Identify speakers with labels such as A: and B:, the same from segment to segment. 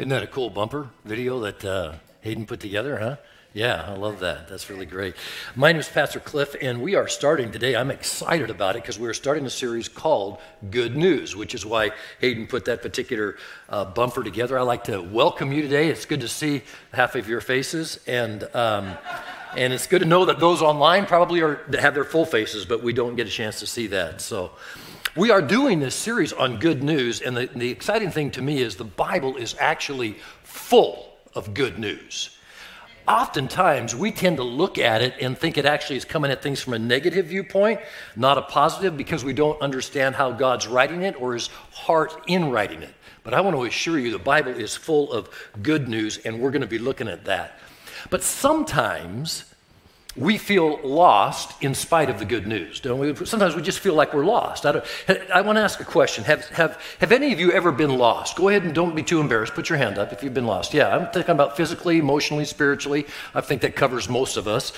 A: Isn't that a cool bumper video that uh, Hayden put together, huh? Yeah, I love that. That's really great. My name is Pastor Cliff, and we are starting today. I'm excited about it because we're starting a series called Good News, which is why Hayden put that particular uh, bumper together. I'd like to welcome you today. It's good to see half of your faces, and um, and it's good to know that those online probably are have their full faces, but we don't get a chance to see that. So. We are doing this series on good news, and the, the exciting thing to me is the Bible is actually full of good news oftentimes we tend to look at it and think it actually is coming at things from a negative viewpoint, not a positive, because we don't understand how God's writing it or his heart in writing it. But I want to assure you the Bible is full of good news, and we're going to be looking at that. But sometimes we feel lost in spite of the good news, don't we? Sometimes we just feel like we're lost. I, I, want to ask a question. Have, have, have any of you ever been lost? Go ahead and don't be too embarrassed. Put your hand up if you've been lost. Yeah, I'm thinking about physically, emotionally, spiritually. I think that covers most of us.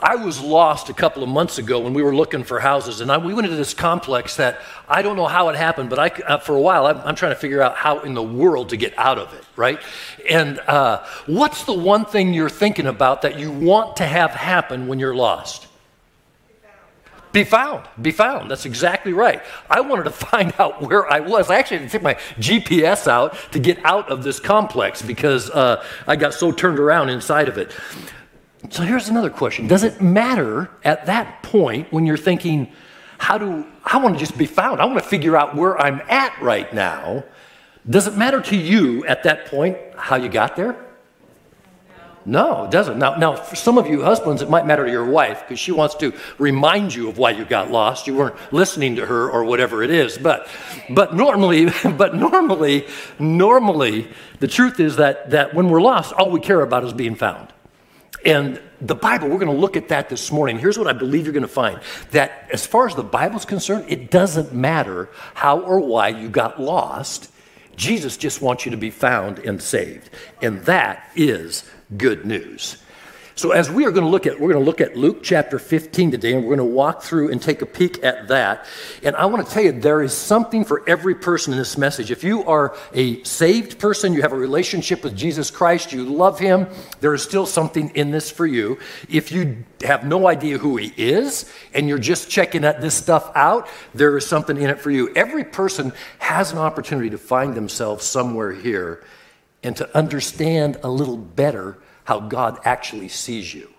A: I was lost a couple of months ago when we were looking for houses, and I, we went into this complex that I don't know how it happened, but I, uh, for a while I'm, I'm, trying to figure out how in the world to get out of it, right? And uh, what's the one thing you're thinking about that you want to have happen when you're lost? Be found. Be found. That's exactly right. I wanted to find out where I was. I actually had to take my GPS out to get out of this complex because uh, I got so turned around inside of it. So here's another question Does it matter at that point when you're thinking, how do I want to just be found? I want to figure out where I'm at right now. Does it matter to you at that point how you got there? No, it doesn't. Now, now, for some of you husbands, it might matter to your wife because she wants to remind you of why you got lost. You weren't listening to her or whatever it is. But, but normally, but normally, normally, the truth is that that when we're lost, all we care about is being found. And the Bible, we're going to look at that this morning. Here's what I believe you're going to find that as far as the Bible's concerned, it doesn't matter how or why you got lost. Jesus just wants you to be found and saved. And that is good news. So as we are going to look at, we're going to look at Luke chapter 15 today, and we're going to walk through and take a peek at that. And I want to tell you, there is something for every person in this message. If you are a saved person, you have a relationship with Jesus Christ, you love him, there is still something in this for you. If you have no idea who he is, and you're just checking out this stuff out, there is something in it for you. Every person has an opportunity to find themselves somewhere here and to understand a little better how God actually sees you.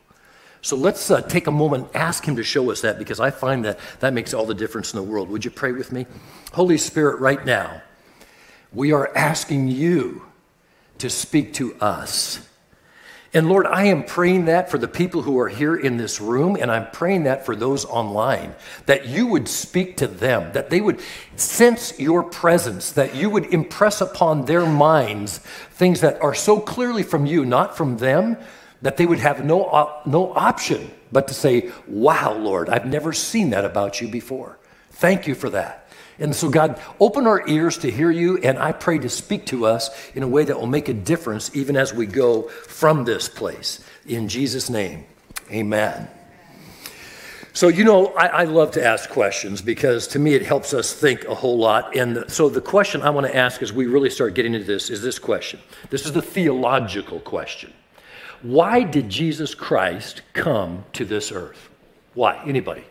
A: So let's uh, take a moment and ask Him to show us that because I find that that makes all the difference in the world. Would you pray with me? Holy Spirit, right now, we are asking you to speak to us. And Lord, I am praying that for the people who are here in this room, and I'm praying that for those online, that you would speak to them, that they would sense your presence, that you would impress upon their minds things that are so clearly from you, not from them, that they would have no, no option but to say, Wow, Lord, I've never seen that about you before. Thank you for that. And so, God, open our ears to hear you, and I pray to speak to us in a way that will make a difference even as we go from this place. In Jesus' name, amen. So, you know, I, I, love to ask questions because to me it helps us think a whole lot. And so, the question I want to ask as we really start getting into this is this question. This is the theological question Why did Jesus Christ come to this earth? Why? Anybody?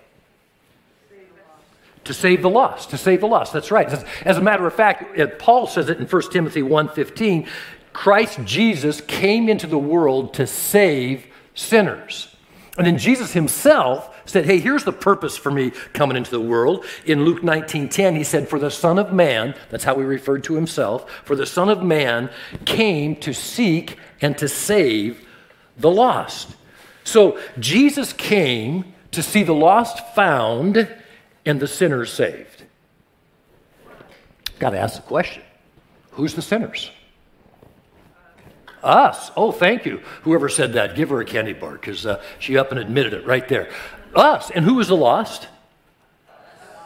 A: To save the lost, to save the lost. That's right. As a matter of fact, Paul says it in 1 Timothy 1:15, Christ Jesus came into the world to save sinners. And then Jesus himself said, Hey, here's the purpose for me coming into the world. In Luke 19.10 he said, For the Son of Man, that's how he referred to himself, for the Son of Man came to seek and to save the lost. So Jesus came to see the lost found and the sinners saved? Got to ask the question who's the sinners? Us. Oh, thank you. Whoever said that, give her a candy bar because uh, she up and admitted it right there. Us. And who was the lost?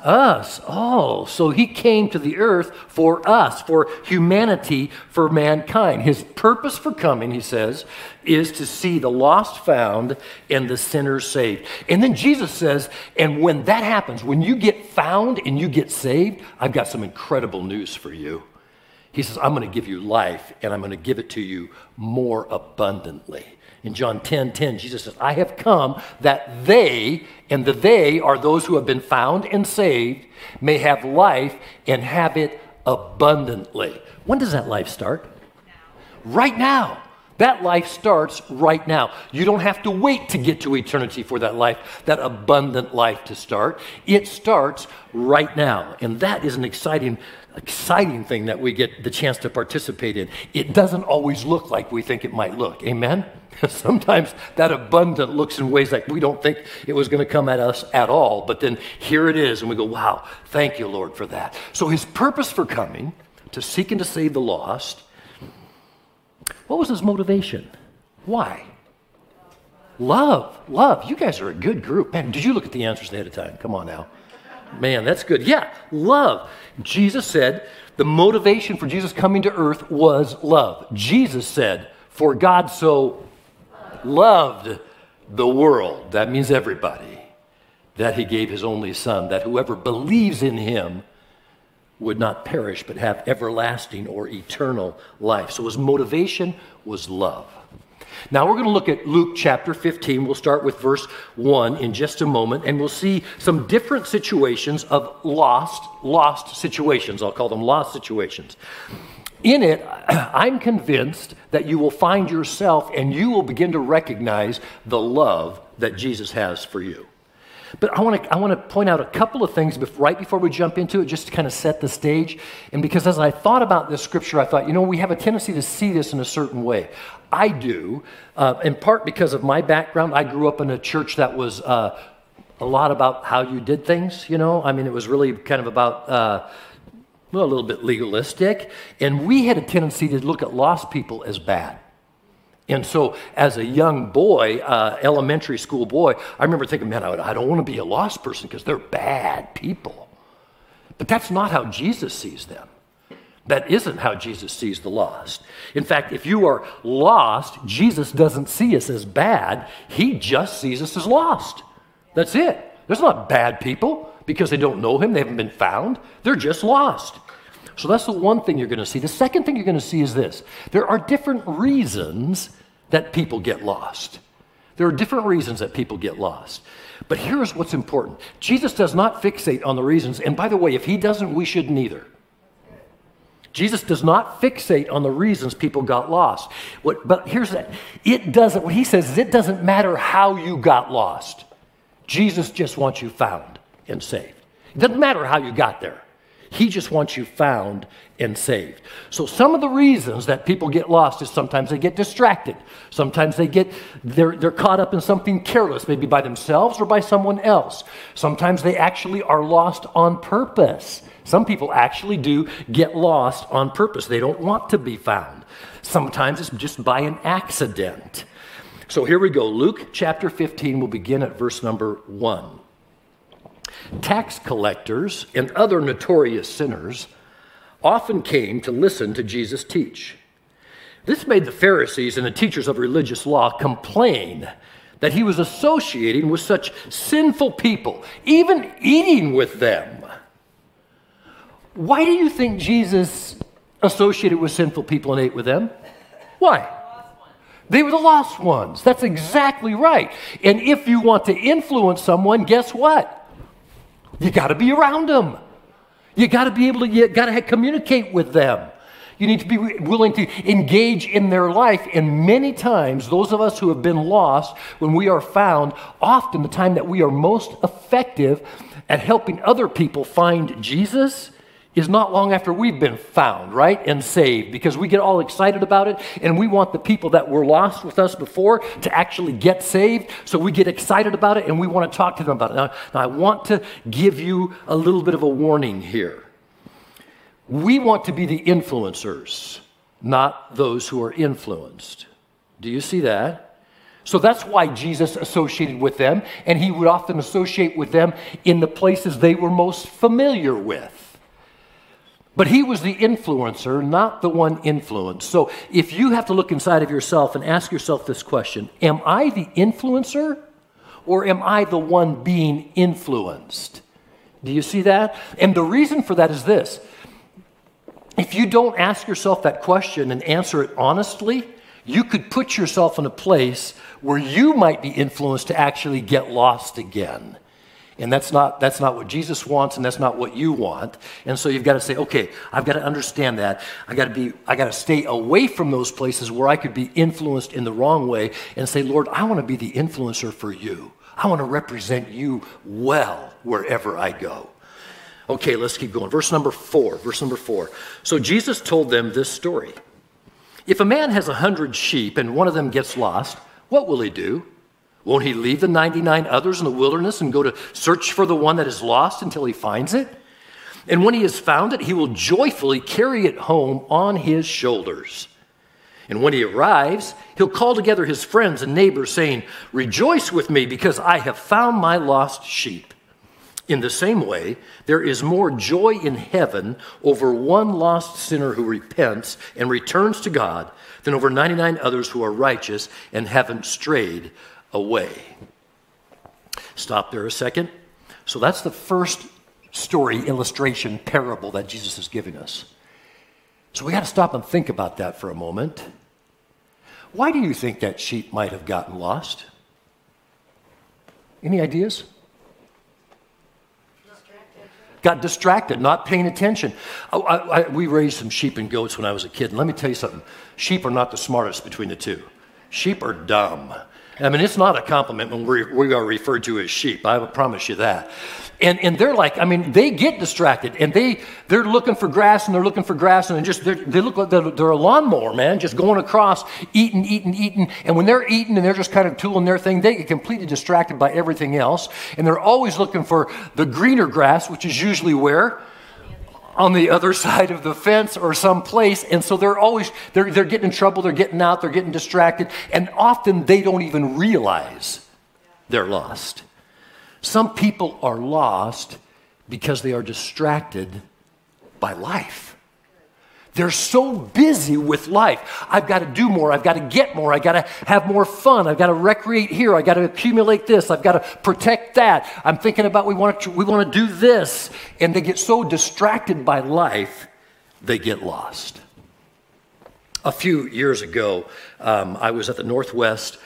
A: Us. all. so he came to the earth for us, for humanity, for mankind. His purpose for coming, he says, is to see the lost found and the sinners saved. And then Jesus says, and when that happens, when you get found and you get saved, I've got some incredible news for you. He says, I'm going to give you life and I'm going to give it to you more abundantly. In John 10 10, Jesus says, I have come that they, and the they are those who have been found and saved, may have life and have it abundantly. When does that life start? Now. Right now. That life starts right now. You don't have to wait to get to eternity for that life, that abundant life to start. It starts right now. And that is an exciting exciting thing that we get the chance to participate in. It doesn't always look like we think it might look. Amen? Sometimes that abundant looks in ways like we don't think it was going to come at us at all, but then here it is, and we go, wow, thank you, Lord, for that. So his purpose for coming, to seek and to save the lost, what was his motivation? Why? Love, love. You guys are a good group. Man, did you look at the answers ahead of time? Come on now. Man, that's good. Yeah, love. Jesus said the motivation for Jesus coming to earth was love. Jesus said, For God so loved the world, that means everybody, that he gave his only son, that whoever believes in him would not perish but have everlasting or eternal life. So his motivation was love. Now we're going to look at Luke chapter 15. We'll start with verse 1 in just a moment, and we'll see some different situations of lost, lost situations. I'll call them lost situations. In it, I'm convinced that you will find yourself and you will begin to recognize the love that Jesus has for you. But I want to I want to point out a couple of things right before we jump into it, just to kind of set the stage. And because as I thought about this scripture, I thought, you know, we have a tendency to see this in a certain way. I do, uh, in part because of my background. I grew up in a church that was uh, a lot about how you did things. You know, I mean, it was really kind of about. Uh, well, a little bit legalistic, and we had a tendency to look at lost people as bad. And so, as a young boy, uh, elementary school boy, I remember thinking, man, I, I don't want to be a lost person because they're bad people. But that's not how Jesus sees them. That isn't how Jesus sees the lost. In fact, if you are lost, Jesus doesn't see us as bad, He just sees us as lost. That's it. There's not bad people because they don't know Him, they haven't been found, they're just lost. So that's the one thing you're going to see. The second thing you're going to see is this there are different reasons that people get lost. There are different reasons that people get lost. But here's what's important Jesus does not fixate on the reasons. And by the way, if he doesn't, we shouldn't either. Jesus does not fixate on the reasons people got lost. What, but here's that it doesn't, what he says is it doesn't matter how you got lost. Jesus just wants you found and saved. It doesn't matter how you got there. He just wants you found and saved. So some of the reasons that people get lost is sometimes they get distracted. Sometimes they get they're, they're caught up in something careless, maybe by themselves or by someone else. Sometimes they actually are lost on purpose. Some people actually do get lost on purpose. They don't want to be found. Sometimes it's just by an accident. So here we go. Luke chapter 15 will begin at verse number 1 tax collectors, and other notorious sinners often came to listen to Jesus teach. This made the Pharisees and the teachers of religious law complain that he was associating with such sinful people, even eating with them. Why do you think Jesus associated with sinful people and ate with them? Why? They were the lost ones. That's exactly right. And if you want to influence someone, guess what? You got to be around them. You got to be able to, you got to communicate with them. You need to be willing to engage in their life. And many times, those of us who have been lost, when we are found, often the time that we are most effective at helping other people find Jesus is not long after we've been found, right, and saved, because we get all excited about it and we want the people that were lost with us before to actually get saved. So we get excited about it and we want to talk to them about it. Now, now I want to give you a little bit of a warning here. We want to be the influencers, not those who are influenced. Do you see that? So that's why Jesus associated with them, and he would often associate with them in the places they were most familiar with. But he was the influencer, not the one influenced. So if you have to look inside of yourself and ask yourself this question Am I the influencer or am I the one being influenced? Do you see that? And the reason for that is this if you don't ask yourself that question and answer it honestly, you could put yourself in a place where you might be influenced to actually get lost again. And that's not, that's not what Jesus wants, and that's not what you want. And so you've got to say, okay, I've got to understand that. I got to be, I got to stay away from those places where I could be influenced in the wrong way and say, Lord, I want to be the influencer for you. I want to represent you well wherever I go. Okay, let's keep going. Verse number four. Verse number four. So Jesus told them this story. If a man has a hundred sheep and one of them gets lost, what will he do? Won't he leave the 99 others in the wilderness and go to search for the one that is lost until he finds it? And when he has found it, he will joyfully carry it home on his shoulders. And when he arrives, he'll call together his friends and neighbors, saying, Rejoice with me because I have found my lost sheep. In the same way, there is more joy in heaven over one lost sinner who repents and returns to God than over 99 others who are righteous and haven't strayed away. Stop there a second. So that's the first story, illustration, parable that Jesus is giving us. So we got to stop and think about that for a moment. Why do you think that sheep might have gotten lost? Any ideas? Got distracted, not paying attention. I, I, we raised some sheep and goats when I was a kid. And let me tell you something sheep are not the smartest between the two. Sheep are dumb. I mean, it's not a compliment when we we are referred to as sheep. I promise you that. And, and they're like, I mean, they get distracted and they, they're looking for grass and they're looking for grass and just, they look like they're, they're, a lawnmower, man, just going across, eating, eating, eating. And when they're eating and they're just kind of tooling their thing, they get completely distracted by everything else. And they're always looking for the greener grass, which is usually where? On the other side of the fence or someplace. And so they're always, they're, they're getting in trouble, they're getting out, they're getting distracted. And often they don't even realize they're lost. Some people are lost because they are distracted by life. They're so busy with life. I've got to do more. I've got to get more. I've got to have more fun. I've got to recreate here. I've got to accumulate this. I've got to protect that. I'm thinking about we want to, we want to do this. And they get so distracted by life, they get lost. A few years ago, um, I was at the Northwest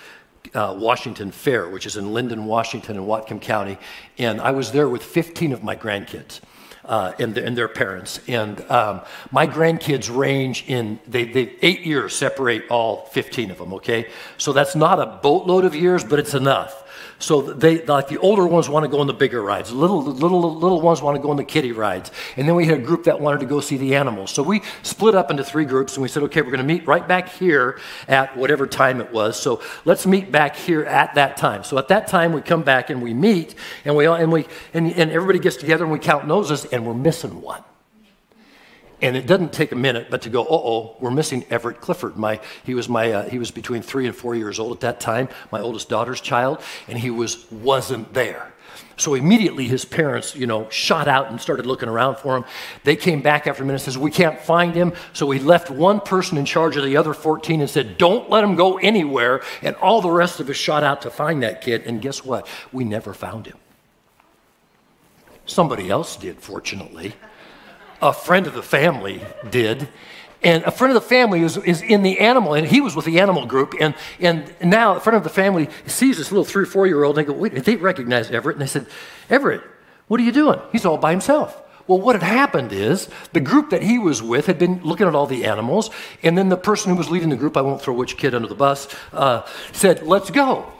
A: uh, Washington Fair, which is in Lynden, Washington, in Whatcom County, and I was there with 15 of my grandkids uh, and, and, their parents. And um, my grandkids range in, they, they, eight years separate all 15 of them, okay? So that's not a boatload of years, but it's enough. So they like the older ones want to go on the bigger rides. Little little little ones want to go on the kiddie rides. And then we had a group that wanted to go see the animals. So we split up into three groups and we said, okay, we're going to meet right back here at whatever time it was. So let's meet back here at that time. So at that time we come back and we meet and we all, and we and, and everybody gets together and we count noses and we're missing one. And it doesn't take a minute, but to go, oh, we're missing Everett Clifford. My, he was my, uh, he was between three and four years old at that time, my oldest daughter's child, and he was wasn't there. So immediately his parents, you know, shot out and started looking around for him. They came back after a minute and says, we can't find him. So we left one person in charge of the other 14 and said, don't let him go anywhere. And all the rest of us shot out to find that kid. And guess what? We never found him. Somebody else did, fortunately a friend of the family did. And a friend of the family is, is in the animal, and he was with the animal group. And, and now a friend of the family sees this little three or four year old, and they go, wait, they recognize Everett. And they said, Everett, what are you doing? He's all by himself. Well, what had happened is the group that he was with had been looking at all the animals, and then the person who was leading the group, I won't throw which kid under the bus, uh, said, Let's go.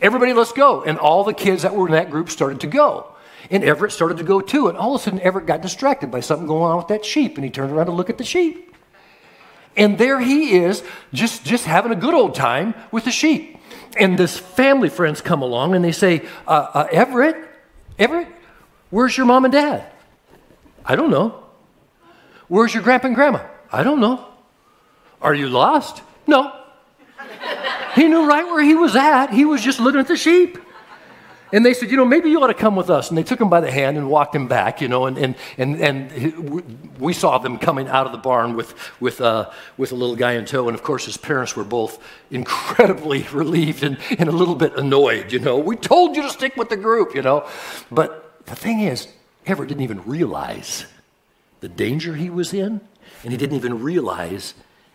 A: Everybody, let's go. And all the kids that were in that group started to go. And Everett started to go too. And all of a sudden, Everett got distracted by something going on with that sheep. And he turned around to look at the sheep. And there he is, just, just having a good old time with the sheep. And this family friends come along and they say, uh, uh, Everett, Everett, where's your mom and dad? I don't know. Where's your grandpa and grandma? I don't know. Are you lost? No. he knew right where he was at. He was just looking at the sheep. And they said, you know, maybe you ought to come with us. And they took him by the hand and walked him back, you know, and, and, and, and we saw them coming out of the barn with, with, uh, with a little guy in tow. And of course, his parents were both incredibly relieved and, and a little bit annoyed, you know. We told you to stick with the group, you know. But the thing is, Everett didn't even realize the danger he was in and he didn't even realize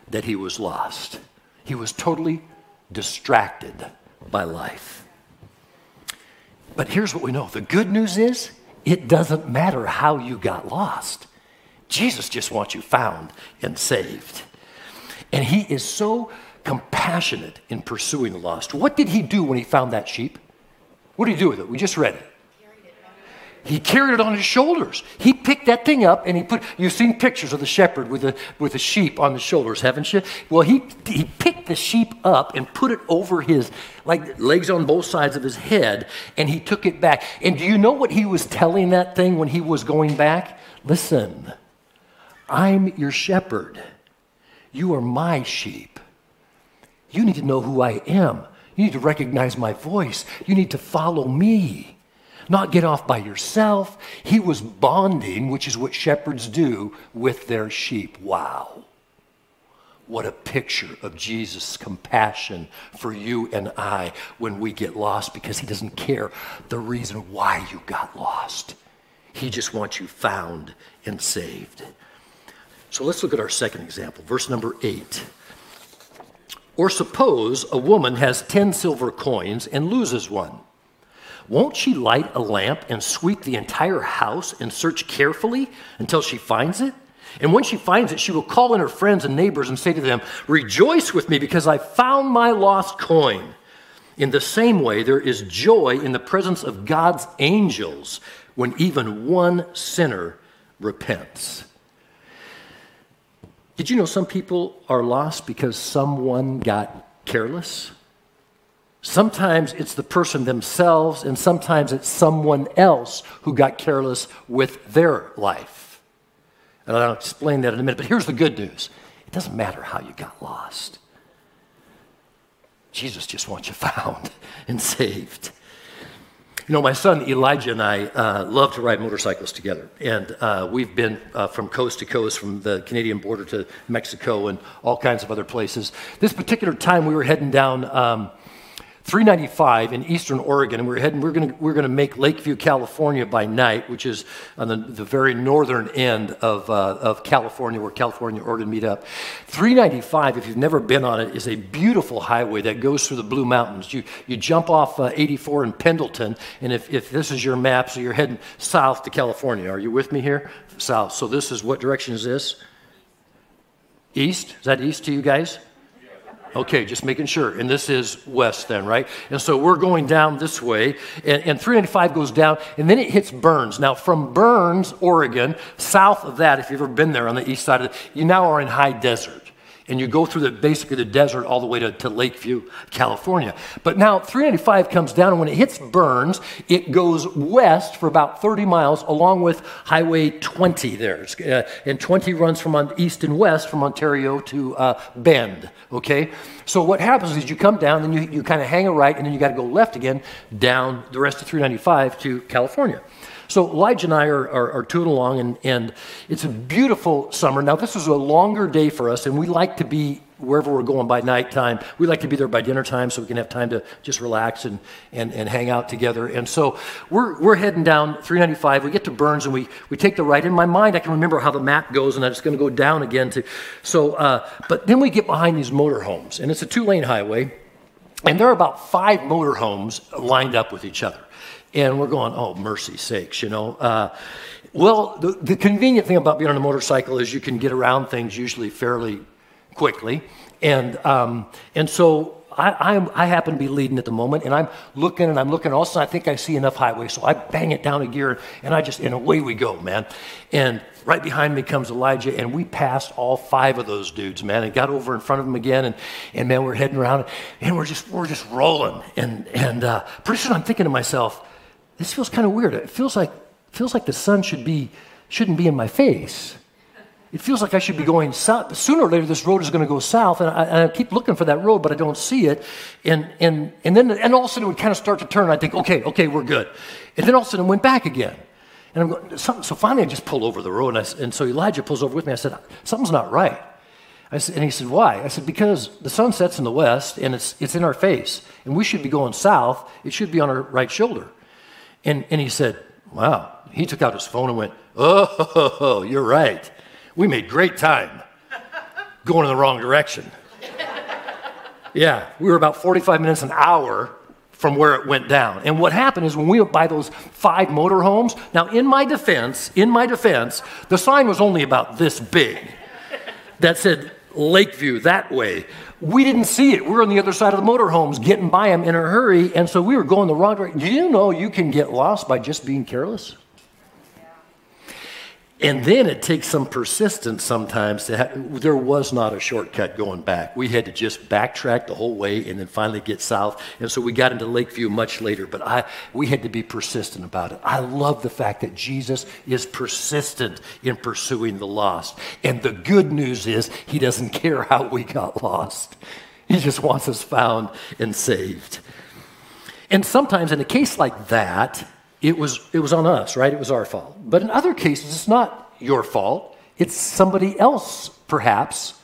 A: that he was lost. He was totally distracted by life. But here's what we know the good news is it doesn't matter how you got lost. Jesus just wants you found and saved. And he is so compassionate in pursuing the lost. What did he do when he found that sheep? What did he do with it? We just read it. He carried it on his shoulders. He picked that thing up and he put, you've seen pictures of the shepherd with the, with the sheep on the shoulders, haven't you? Well, he, he picked the sheep up and put it over his, like legs on both sides of his head, and he took it back. And do you know what he was telling that thing when he was going back? Listen, I'm your shepherd. You are my sheep. You need to know who I am. You need to recognize my voice. You need to follow me not get off by yourself. He was bonding, which is what shepherds do with their sheep. Wow. What a picture of Jesus' compassion for you and I when we get lost because he doesn't care the reason why you got lost. He just wants you found and saved. So let's look at our second example, verse number eight. Or suppose a woman has 10 silver coins and loses one. Won't she light a lamp and sweep the entire house and search carefully until she finds it? And when she finds it, she will call in her friends and neighbors and say to them, Rejoice with me because I found my lost coin. In the same way, there is joy in the presence of God's angels when even one sinner repents. Did you know some people are lost because someone got careless? Sometimes it's the person themselves, and sometimes it's someone else who got careless with their life. And I'll explain that in a minute. But here's the good news it doesn't matter how you got lost, Jesus just wants you found and saved. You know, my son Elijah and I uh, love to ride motorcycles together. And uh, we've been uh, from coast to coast, from the Canadian border to Mexico and all kinds of other places. This particular time we were heading down. Um, 395 in eastern Oregon, and we're heading, we're gonna, we're gonna make Lakeview, California by night, which is on the, the very northern end of, uh, of California, where California and Oregon meet up. 395, if you've never been on it, is a beautiful highway that goes through the Blue Mountains. You, you jump off uh, 84 in Pendleton, and if, if this is your map, so you're heading south to California. Are you with me here? South. So this is, what direction is this? East? Is that east to you guys? Okay, just making sure. And this is west then, right? And so we're going down this way, and, and 395 goes down, and then it hits Burns. Now, from Burns, Oregon, south of that, if you've ever been there on the east side of it, you now are in high desert and you go through the, basically the desert all the way to, to Lakeview, California. But now 395 comes down, and when it hits Burns, it goes west for about 30 miles along with Highway 20 there. Uh, and 20 runs from on, east and west from Ontario to uh, Bend, okay? So what happens is you come down, and you, you kind of hang a right, and then you got to go left again down the rest of 395 to California. So Elijah and I are, are, are tooling along, and, and it's a beautiful summer. Now, this is a longer day for us, and we like to be wherever we're going by nighttime. We like to be there by dinner time so we can have time to just relax and, and, and hang out together. And so we're, we're heading down 395. We get to Burns and we, we take the right. In my mind, I can remember how the map goes, and I'm just going to go down again. To, so, uh, but then we get behind these motorhomes, and it's a two lane highway, and there are about five motorhomes lined up with each other. And we're going, oh, mercy sakes, you know. Uh, well, the, the convenient thing about being on a motorcycle is you can get around things usually fairly quickly. And, um, and so I, I, I, happen to be leading at the moment, and I'm looking and I'm looking. All of a sudden, I think I see enough highway, so I bang it down a gear, and I just and away we go, man. And right behind me comes Elijah, and we passed all five of those dudes, man, and got over in front of them again, and, and man, we're heading around, and we're just we're just rolling, and and uh, pretty soon I'm thinking to myself, this feels kind of weird. It feels like, feels like the sun should be, shouldn't be in my face. It feels like I should be going south. Sooner or later, this road is going to go south, and I, and I, keep looking for that road, but I don't see it. And, and, and then and all of a sudden, it would kind of start to turn. I think, okay, okay, we're good. And then all of a sudden, it went back again. And I'm going, so finally, I just pulled over the road. And, I, and so Elijah pulls over with me. I said, something's not right. I said, and he said, why? I said, because the sun sets in the west, and it's, it's in our face, and we should be going south. It should be on our right shoulder. And, and he said, Wow. He took out his phone and went, Oh, you're right. We made great time going in the wrong direction. Yeah, we were about 45 minutes an hour from where it went down. And what happened is when we went by those five motorhomes, now in my defense, in my defense, the sign was only about this big that said Lakeview that way. We didn't see it. We were on the other side of the motorhomes getting by them in a hurry, and so we were going the wrong direction. Do you know you can get lost by just being careless? And then it takes some persistence sometimes. To have, there was not a shortcut going back. We had to just backtrack the whole way and then finally get south. And so we got into Lakeview much later, but I, we had to be persistent about it. I love the fact that Jesus is persistent in pursuing the lost. And the good news is, he doesn't care how we got lost, he just wants us found and saved. And sometimes in a case like that, it was, it was on us, right? It was our fault. But in other cases, it's not your fault. It's somebody else, perhaps,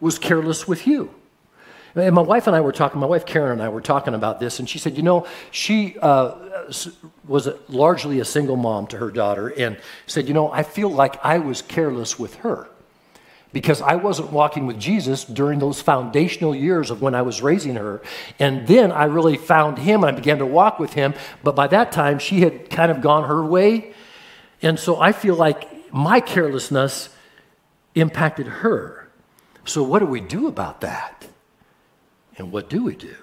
A: was careless with you. And my wife and I were talking, my wife Karen and I were talking about this, and she said, you know, she uh, was largely a single mom to her daughter, and said, you know, I feel like I was careless with her because I wasn't walking with Jesus during those foundational years of when I was raising her. And then I really found him and I began to walk with him. But by that time, she had kind of gone her way. And so I feel like my carelessness impacted her. So, what do we do about that? And what do we do?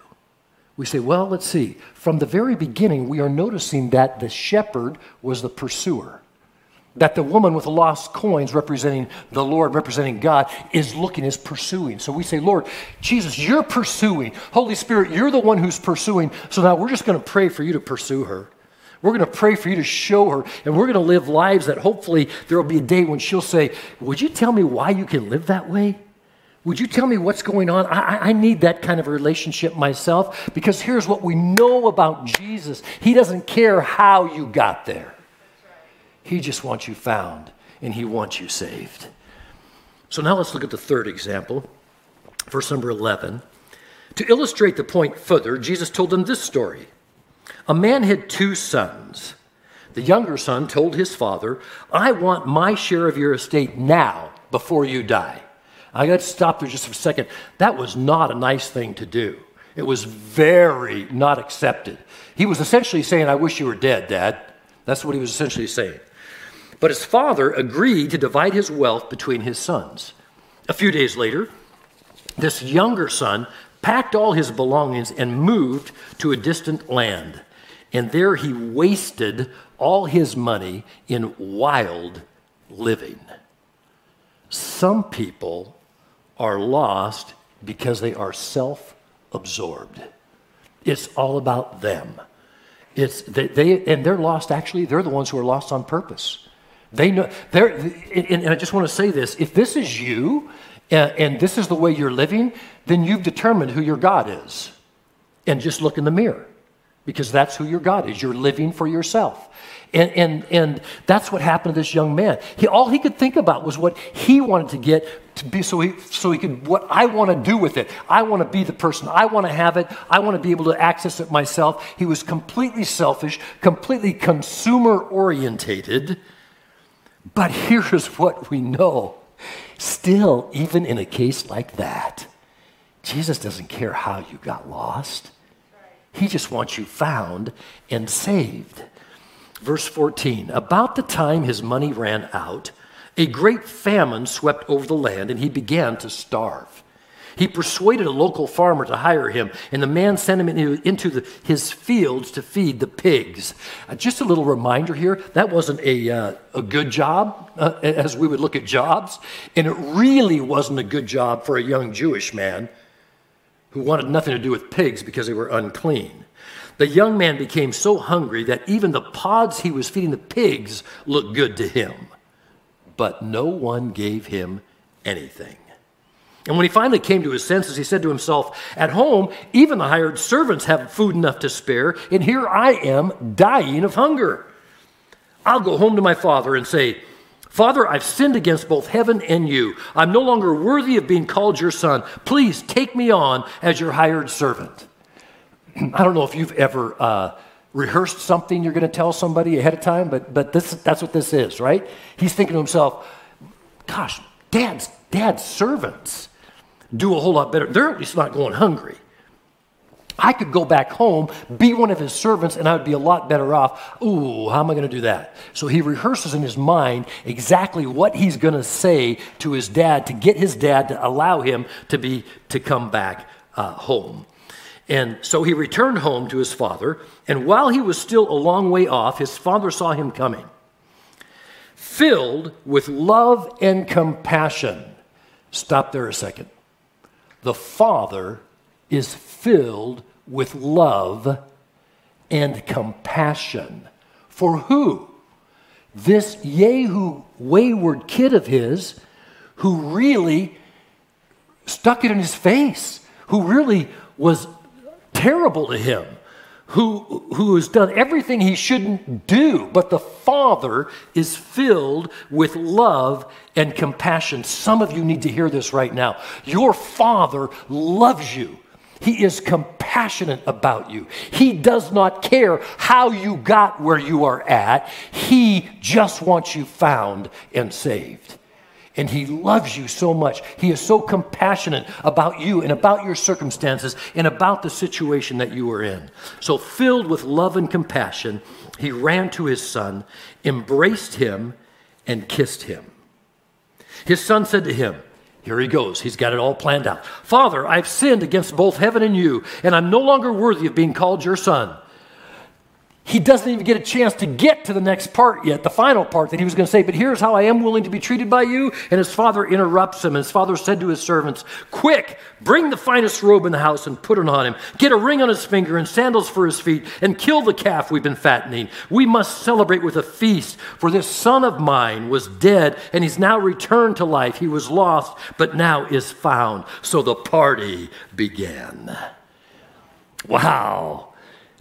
A: We say, well, let's see. From the very beginning, we are noticing that the shepherd was the pursuer that the woman with the lost coins representing the Lord, representing God, is looking, is pursuing. So we say, Lord, Jesus, you're pursuing. Holy Spirit, you're the one who's pursuing. So now we're just going to pray for you to pursue her. We're going to pray for you to show her, and we're going to live lives that hopefully there will be a day when she'll say, Would you tell me why you can live that way? Would you tell me what's going on? I, I, need that kind of relationship myself because here's what we know about Jesus He doesn't care how you got there. He just wants you found and He wants you saved. So now let's look at the third example, verse number 11. To illustrate the point further, Jesus told them this story A man had two sons. The younger son told his father, I want my share of your estate now before you die. I got to stop there just for a second. That was not a nice thing to do. It was very not accepted. He was essentially saying, I wish you were dead, Dad. That's what he was essentially saying. But his father agreed to divide his wealth between his sons. A few days later, this younger son packed all his belongings and moved to a distant land. And there he wasted all his money in wild living. Some people are lost because they are self absorbed. It's all about them. It's they, they, and they're lost actually, they're the ones who are lost on purpose. They know, they're, and I just want to say this if this is you and, and this is the way you're living, then you've determined who your God is. And just look in the mirror because that's who your God is. You're living for yourself. And, and, and that's what happened to this young man. He, all he could think about was what he wanted to get to be so he, so he could, what I want to do with it. I want to be the person. I want to have it. I want to be able to access it myself. He was completely selfish, completely consumer orientated. But here's what we know still, even in a case like that, Jesus doesn't care how you got lost. He just wants you found and saved. Verse 14 About the time his money ran out, a great famine swept over the land, and he began to starve. He persuaded a local farmer to hire him, and the man sent him into the, his fields to feed the pigs. Uh, just a little reminder here that wasn't a, uh, a good job, uh, as we would look at jobs, and it really wasn't a good job for a young Jewish man who wanted nothing to do with pigs because they were unclean. The young man became so hungry that even the pods he was feeding the pigs looked good to him, but no one gave him anything. And when he finally came to his senses, he said to himself, At home, even the hired servants have food enough to spare, and here I am dying of hunger. I'll go home to my father and say, Father, I've sinned against both heaven and you. I'm no longer worthy of being called your son. Please take me on as your hired servant. I don't know if you've ever uh, rehearsed something you're going to tell somebody ahead of time, but, but this, that's what this is, right? He's thinking to himself, gosh, dad's, dad's servants do a whole lot better. They're at least not going hungry. I could go back home, be one of his servants, and I would be a lot better off. Ooh, how am I going to do that? So he rehearses in his mind exactly what he's going to say to his dad to get his dad to allow him to be to come back uh, home. And so he returned home to his father, and while he was still a long way off, his father saw him coming. Filled with love and compassion. Stop there a second. The father is filled with love and compassion. For who? This Yehu wayward kid of his who really stuck it in his face, who really was terrible to him, who, who has done everything he shouldn't do. But the Father is filled with love and compassion. Some of you need to hear this right now. Your Father loves you. He is compassionate about you. He does not care how you got where you are at. He just wants you found and saved. And he loves you so much. He is so compassionate about you and about your circumstances and about the situation that you are in. So, filled with love and compassion, he ran to his son, embraced him, and kissed him. His son said to him, here he goes. He's got it all planned out. Father, I've sinned against both heaven and you, and I'm no longer worthy of being called your son he doesn't even get a chance to get to the next part yet, the final part that he was going to say, but here's how I am willing to be treated by you. And his father interrupts him. His father said to his servants, Quick, bring the finest robe in the house and put it on him. Get a ring on his finger and sandals for his feet, and kill the calf we've been fattening. We must celebrate with a feast, for this son of mine was dead, and he's now returned to life. He was lost, but now is found. So the party began. Wow.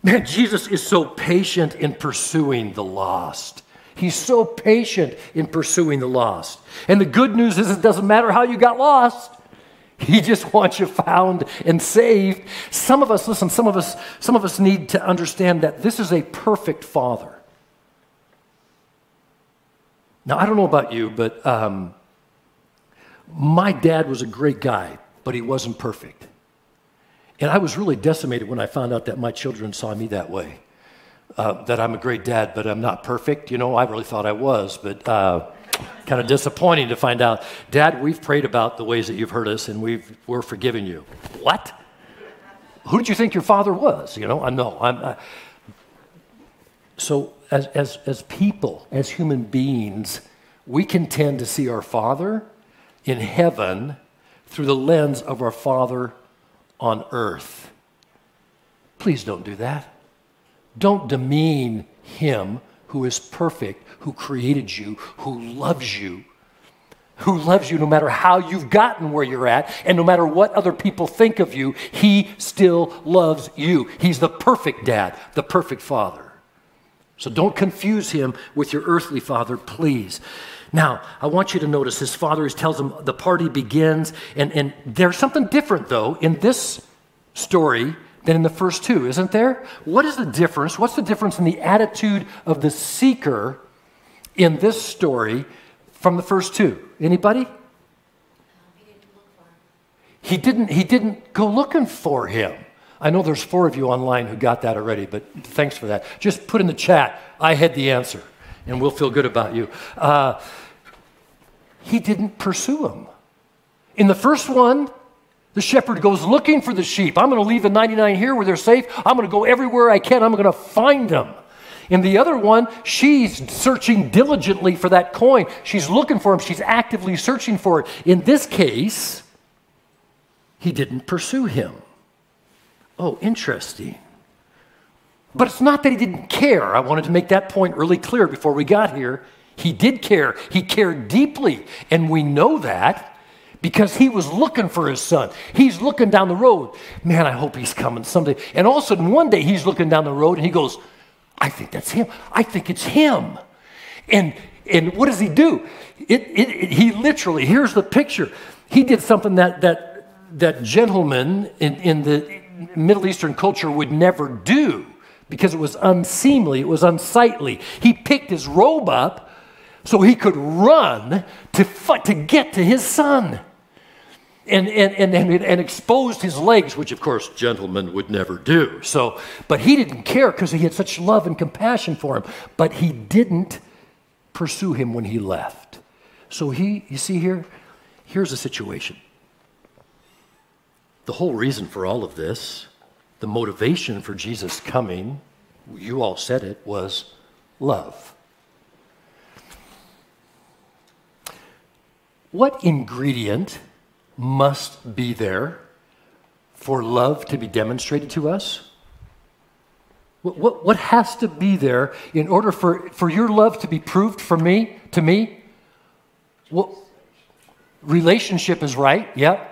A: Man, Jesus is so patient in pursuing the lost. He's so patient in pursuing the lost. And the good news is it doesn't matter how you got lost. He just wants you found and saved. Some of us, listen, some of us, some of us need to understand that this is a perfect father. Now, I don't know about you, but um, my dad was a great guy, but he wasn't perfect. And I was really decimated when I found out that my children saw me that way. Uh, that I'm a great dad, but I'm not perfect. You know, I really thought I was, but uh, kind of disappointing to find out. Dad, we've prayed about the ways that you've hurt us, and we've, we're forgiving you. What? Who did you think your father was? You know, I know. I'm, I, so, as, as, as people, as human beings, we can tend to see our Father in heaven through the lens of our Father on earth. Please don't do that. Don't demean Him who is perfect, who created you, who loves you, who loves you no matter how you've gotten where you're at, and no matter what other people think of you, He still loves you. He's the perfect dad, the perfect father. So don't confuse Him with your earthly father, please. Now, I want you to notice his father tells him the party begins, and, and there's something different, though, in this story than in the first two, isn't there? What is the difference? What's the difference in the attitude of the seeker in this story from the first two? Anybody? He didn't, he didn't go looking for him. I know there's four of you online who got that already, but thanks for that. Just put in the chat, I had the answer, and we'll feel good about you. Uh, he didn't pursue him. In the first one, the shepherd goes looking for the sheep. I'm going to leave the 99 here where they're safe. I'm going to go everywhere I can. I'm going to find them. In the other one, she's searching diligently for that coin. She's looking for him. She's actively searching for it. In this case, he didn't pursue him. Oh, interesting. But it's not that he didn't care. I wanted to make that point really clear before we got here. He did care. He cared deeply. And we know that because he was looking for his son. He's looking down the road. Man, I hope he's coming someday. And all of a sudden, one day he's looking down the road and he goes, I think that's him. I think it's him. And and what does he do? It, it, it, he literally, here's the picture. He did something that that that gentlemen in, in the Middle Eastern culture would never do because it was unseemly, it was unsightly. He picked his robe up so he could run to, to get to his son. And, and, and, and, exposed his legs, which of course gentlemen would never do. So, but he didn't care because he had such love and compassion for him. But he didn't pursue him when he left. So he, you see here, here's the situation. The whole reason for all of this, the motivation for Jesus coming, you all said it, was love. What ingredient must be there for love to be demonstrated to us? What, what, what, has to be there in order for, for your love to be proved for me, to me? Well, relationship is right, yep.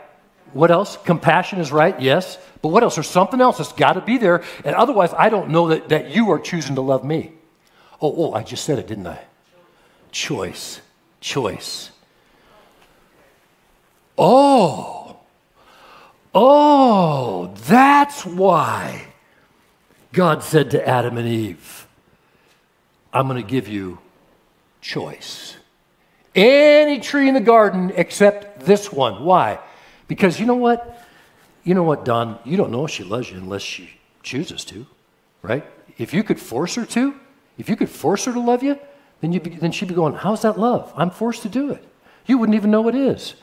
A: What else? Compassion is right, yes. But what else? There's something else that's got to be there. And otherwise, I don't know that, that you are choosing to love me. Oh, oh, I just said it, didn't I? Choice. Choice. Oh, oh, that's why God said to Adam and Eve, I'm going to give you choice. Any tree in the garden except this one. Why? Because you know what? You know what, Don? You don't know if she loves you unless she chooses to, right? If you could force her to, if you could force her to love you, then, you'd be, then she'd be going, How's that love? I'm forced to do it. You wouldn't even know it is.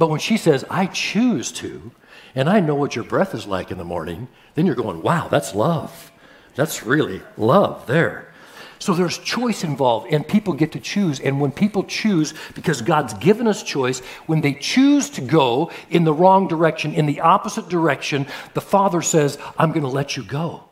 A: But when she says, I choose to, and I know what your breath is like in the morning, then you're going, wow, that's love. That's really love there. So there's choice involved, and people get to choose. And when people choose, because God's given us choice, when they choose to go in the wrong direction, in the opposite direction, the Father says, I'm going to let you go.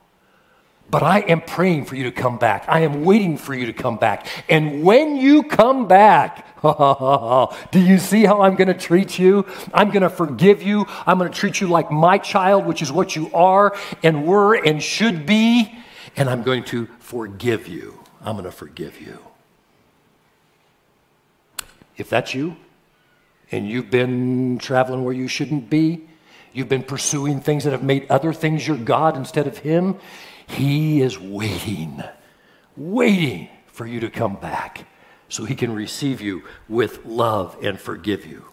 A: But I am praying for you to come back. I am waiting for you to come back. And when you come back, do you see how I'm going to treat you? I'm going to forgive you. I'm going to treat you like my child, which is what you are and were and should be. And I'm going to forgive you. I'm going to forgive you. If that's you, and you've been traveling where you shouldn't be, you've been pursuing things that have made other things your God instead of Him, he is waiting, waiting for you to come back so he can receive you with love and forgive you.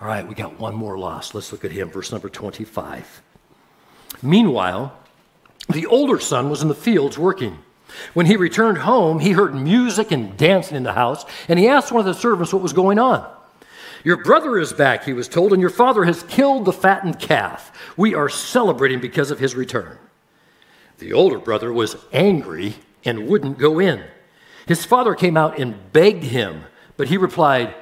A: All right, we got one more loss. Let's look at him, verse number 25. Meanwhile, the older son was in the fields working. When he returned home, he heard music and dancing in the house, and he asked one of the servants what was going on. Your brother is back, he was told, and your father has killed the fattened calf. We are celebrating because of his return. The older brother was angry and wouldn't go in. His father came out and begged him, but he replied,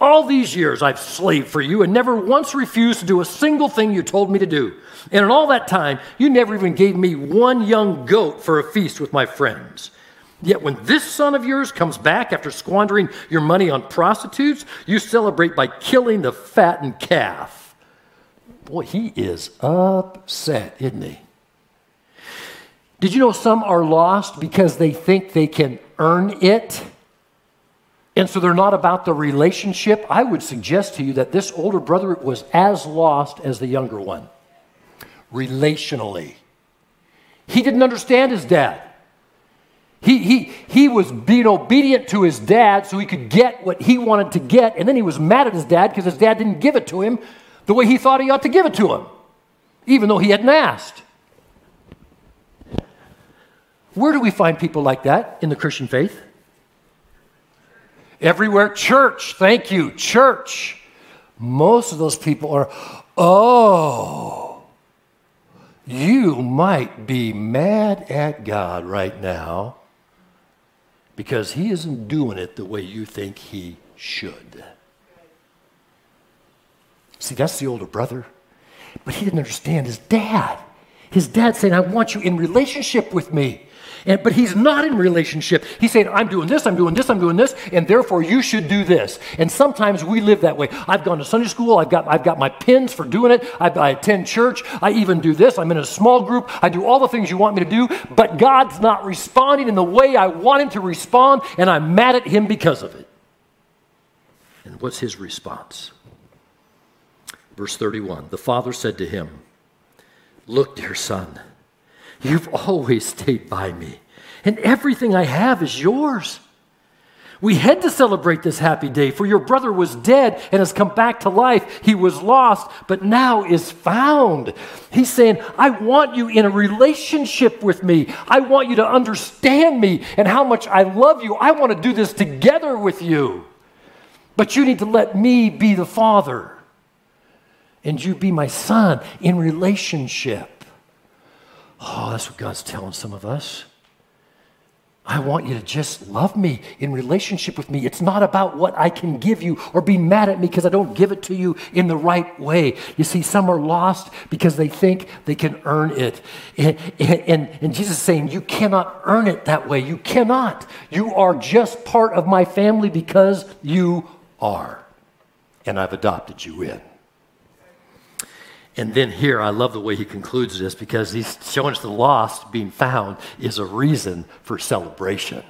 A: All these years I've slaved for you and never once refused to do a single thing you told me to do. And in all that time, you never even gave me one young goat for a feast with my friends. Yet when this son of yours comes back after squandering your money on prostitutes, you celebrate by killing the fattened calf. Boy, he is upset, isn't he? Did you know some are lost because they think they can earn it? And so they're not about the relationship. I would suggest to you that this older brother was as lost as the younger one, relationally. He didn't understand his dad. He, he, he was being obedient to his dad so he could get what he wanted to get, and then he was mad at his dad because his dad didn't give it to him the way he thought he ought to give it to him, even though he hadn't asked. Where do we find people like that in the Christian faith? Everywhere. Church. Thank you. Church. Most of those people are, oh, you might be mad at God right now because he isn't doing it the way you think he should. See, that's the older brother. But he didn't understand his dad. His dad saying, I want you in relationship with me. And, but he's not in relationship. He's saying, I'm doing this, I'm doing this, I'm doing this, and therefore you should do this. And sometimes we live that way. I've gone to Sunday school, I've got, I've got my pins for doing it, I, I attend church, I even do this, I'm in a small group, I do all the things you want me to do, but God's not responding in the way I want him to respond, and I'm mad at him because of it. And what's his response? Verse 31 The father said to him, Look, dear son, You've always stayed by me, and everything I have is yours. We had to celebrate this happy day, for your brother was dead and has come back to life. He was lost, but now is found. He's saying, I want you in a relationship with me. I want you to understand me and how much I love you. I want to do this together with you. But you need to let me be the father and you be my son in relationship. Oh, that's what God's telling some of us. I want you to just love me in relationship with me. It's not about what I can give you or be mad at me because I don't give it to you in the right way. You see, some are lost because they think they can earn it. And, and, and Jesus is saying, You cannot earn it that way. You cannot. You are just part of my family because you are. And I've adopted you in. And then here, I love the way he concludes this because he's showing us the lost being found is a reason for celebration.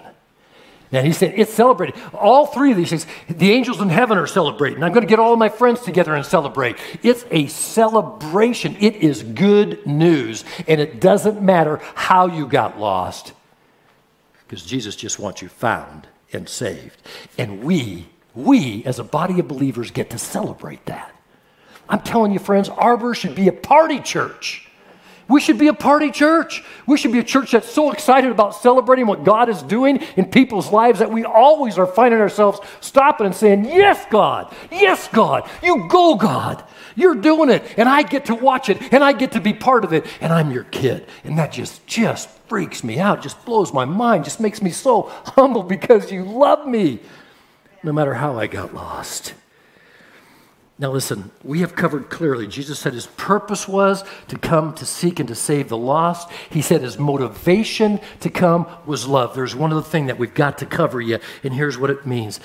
A: And he said, it's celebrated. All three of these things, the angels in heaven are celebrating. I'm going to get all my friends together and celebrate. It's a celebration. It is good news. And it doesn't matter how you got lost because Jesus just wants you found and saved. And we, we as a body of believers get to celebrate that. I'm telling you, friends, Arbor should be a party church. We should be a party church. We should be a church that's so excited about celebrating what God is doing in people's lives that we always are finding ourselves stopping and saying, Yes, God. Yes, God. You go, God. You're doing it. And I get to watch it and I get to be part of it. And I'm your kid. And that just, just freaks me out, just blows my mind, just makes me so humble because you love me no matter how I got lost. Now, listen, we have covered clearly. Jesus said his purpose was to come to seek and to save the lost. He said his motivation to come was love. There's one other thing that we've got to cover yet, and here's what it means.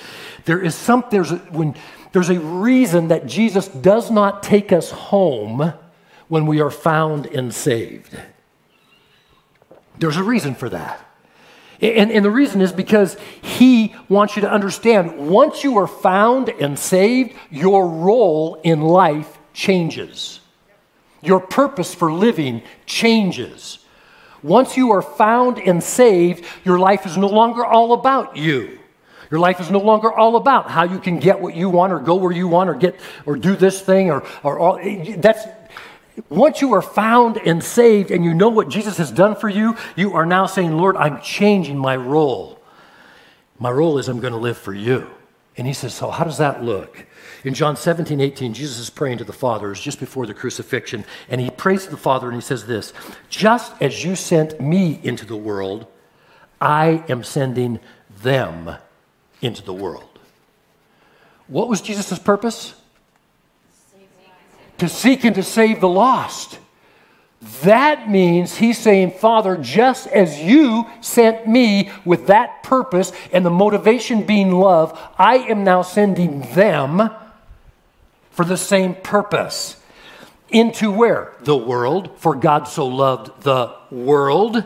A: There is some, there's a, when, there's a reason that Jesus does not take us home when we are found and saved. There's a reason for that. And, and the reason is because he wants you to understand once you are found and saved, your role in life changes. Your purpose for living changes. Once you are found and saved, your life is no longer all about you. Your life is no longer all about how you can get what you want or go where you want or get or do this thing or, or all, that's once you are found and saved and you know what Jesus has done for you, you are now saying, Lord, I'm changing my role. My role is I'm going to live for you. And he says, So how does that look? In John 17, 18, Jesus is praying to the Father. Just before the crucifixion. And he prays to the Father and he says this Just as you sent me into the world, I am sending them into the world. What was Jesus' purpose? To seek and to save the lost. That means he's saying, Father, just as you sent me with that purpose and the motivation being love, I am now sending them for the same purpose. Into where? The world, for God so loved the world.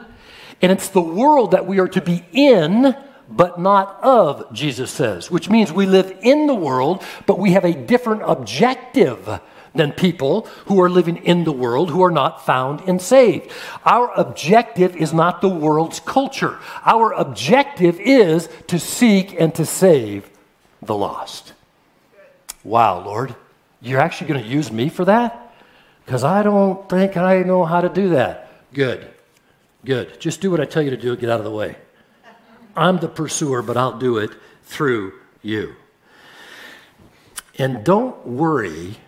A: And it's the world that we are to be in, but not of, Jesus says, which means we live in the world, but we have a different objective than people who are living in the world who are not found and saved. Our objective is not the world's culture. Our objective is to seek and to save the lost. Wow, Lord, you're actually going to use me for that? Because I don't think I know how to do that. Good, good. Just do what I tell you to do get out of the way. I'm the pursuer, but I'll do it through you. And don't worry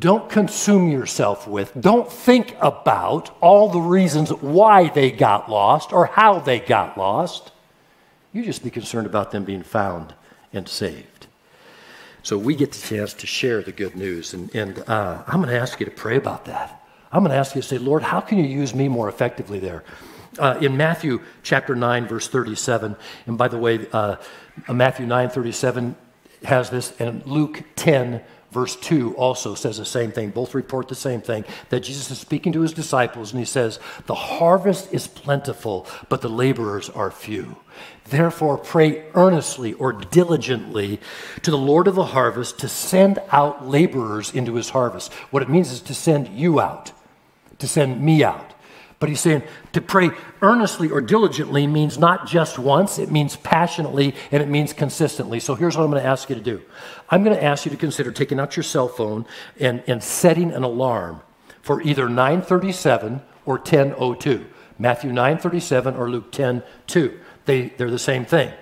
A: don't consume yourself with, don't think about all the reasons why they got lost or how they got lost. You just be concerned about them being found and saved. So we get the chance to share the good news. And, and uh, I'm going to ask you to pray about that. I'm going to ask you to say, Lord, how can you use me more effectively there? Uh, in Matthew chapter 9, verse 37, and by the way, uh, Matthew 9, 37 has this, and Luke 10, Verse 2 also says the same thing. Both report the same thing that Jesus is speaking to his disciples, and he says, The harvest is plentiful, but the laborers are few. Therefore, pray earnestly or diligently to the Lord of the harvest to send out laborers into his harvest. What it means is to send you out, to send me out. But he's saying to pray earnestly or diligently means not just once, it means passionately and it means consistently. So here's what I'm going to ask you to do I'm going to ask you to consider taking out your cell phone and, and setting an alarm for either 937 or 1002. Matthew 937 or Luke 10:2. They, they're the same thing.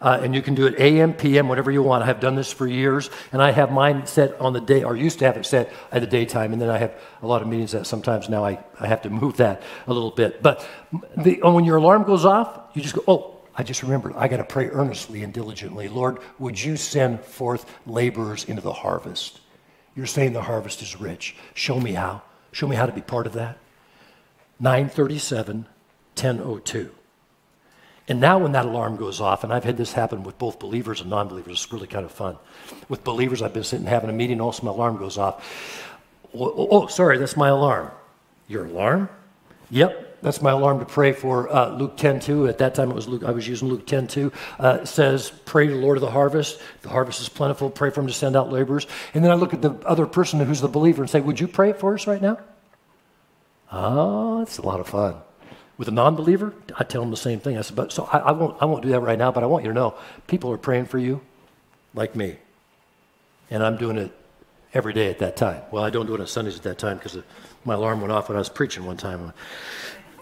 A: Uh, and you can do it AM, PM, whatever you want. I have done this for years, and I have mine set on the day, or used to have it set at the daytime, and then I have a lot of meetings that sometimes now I, I have to move that a little bit. But the, when your alarm goes off, you just go, oh, I just remembered, I got to pray earnestly and diligently. Lord, would you send forth laborers into the harvest? You're saying the harvest is rich. Show me how. Show me how to be part of that. 937, 1002. And now, when that alarm goes off, and I've had this happen with both believers and non believers, it's really kind of fun. With believers, I've been sitting having a meeting, and also my alarm goes off. Oh, oh, oh, sorry, that's my alarm. Your alarm? Yep, that's my alarm to pray for uh, Luke 10 2. At that time, it was Luke, I was using Luke 10 2. Uh, says, Pray to the Lord of the harvest. The harvest is plentiful. Pray for him to send out laborers. And then I look at the other person who's the believer and say, Would you pray for us right now? Oh, it's a lot of fun. With a non believer, I tell them the same thing. I said, but so I, I, won't, I won't do that right now, but I want you to know people are praying for you like me. And I'm doing it every day at that time. Well, I don't do it on Sundays at that time because my alarm went off when I was preaching one time.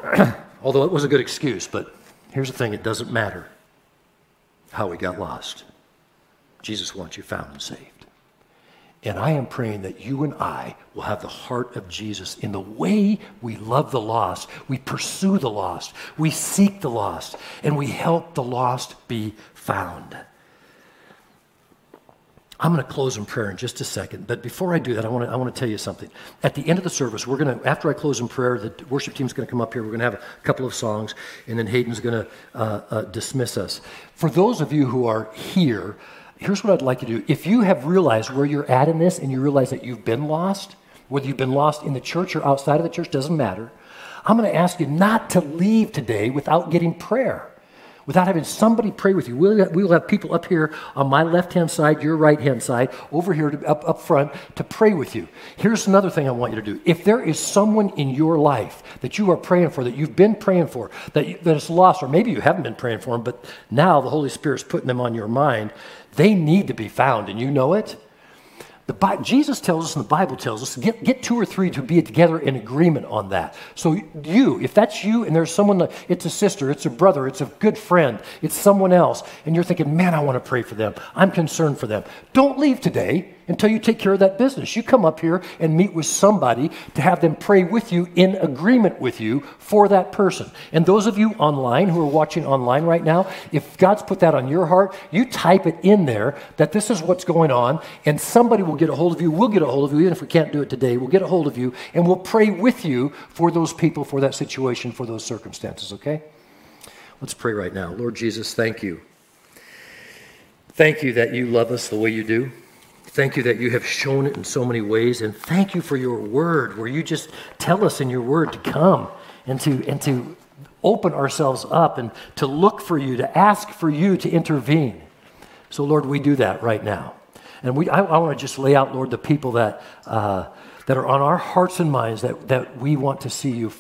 A: Although it was a good excuse, but here's the thing it doesn't matter how we got lost. Jesus wants you found and saved. And I am praying that you and I will have the heart of Jesus in the way we love the lost, we pursue the lost, we seek the lost, and we help the lost be found. I'm going to close in prayer in just a second, but before I do that, I want to, I want to tell you something. At the end of the service, we're going to, after I close in prayer, the worship team's going to come up here. We're going to have a couple of songs, and then Hayden's going to uh, uh, dismiss us. For those of you who are here, here's what I'd like you to do. If you have realized where you're at in this and you realize that you've been lost, whether you've been lost in the church or outside of the church, doesn't matter. I'm going to ask you not to leave today without getting prayer without having somebody pray with you. We'll, we'll have people up here on my left hand side, your right hand side, over here to, up, up front to pray with you. Here's another thing I want you to do. If there is someone in your life that you are praying for, that you've been praying for, that, you, that is lost, or maybe you haven't been praying for them, but now the Holy Spirit's putting them on your mind, they need to be found, and you know it. Bible, Jesus tells us and the Bible tells us get, get two or three to be together in agreement on that. So, you, if that's you and there's someone, it's a sister, it's a brother, it's a good friend, it's someone else, and you're thinking, man, I want to pray for them, I'm concerned for them. Don't leave today until you take care of that business. You come up here and meet with somebody to have them pray with you in agreement with you for that person. And those of you online who are watching online right now, if God's put that on your heart, you type it in there that this is what's going on, and somebody will get a hold of you. We'll get a hold of you, even if we can't do it today. We'll get a hold of you, and we'll pray with you for those people, for that situation, for those circumstances, okay? Let's pray right now. Lord Jesus, thank you. Thank you that you love us the way you do. Thank you that you have shown it in so many ways. And thank you for your word, where you just tell us in your word to come and to, and to open ourselves up and to look for you, to ask for you to intervene. So, Lord, we do that right now. And we, I, I want to just lay out, Lord, the people that, uh, that are on our hearts and minds that, that we want to see you,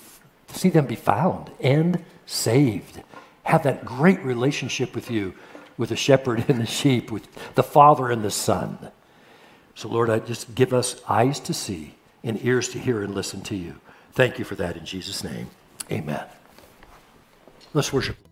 A: see them be found and saved. Have that great relationship with you, with the shepherd and the sheep, with the Father and the Son. So, Lord, I just give us eyes to see and ears to hear and listen to you. Thank you for that in Jesus' name. Amen. Let's worship.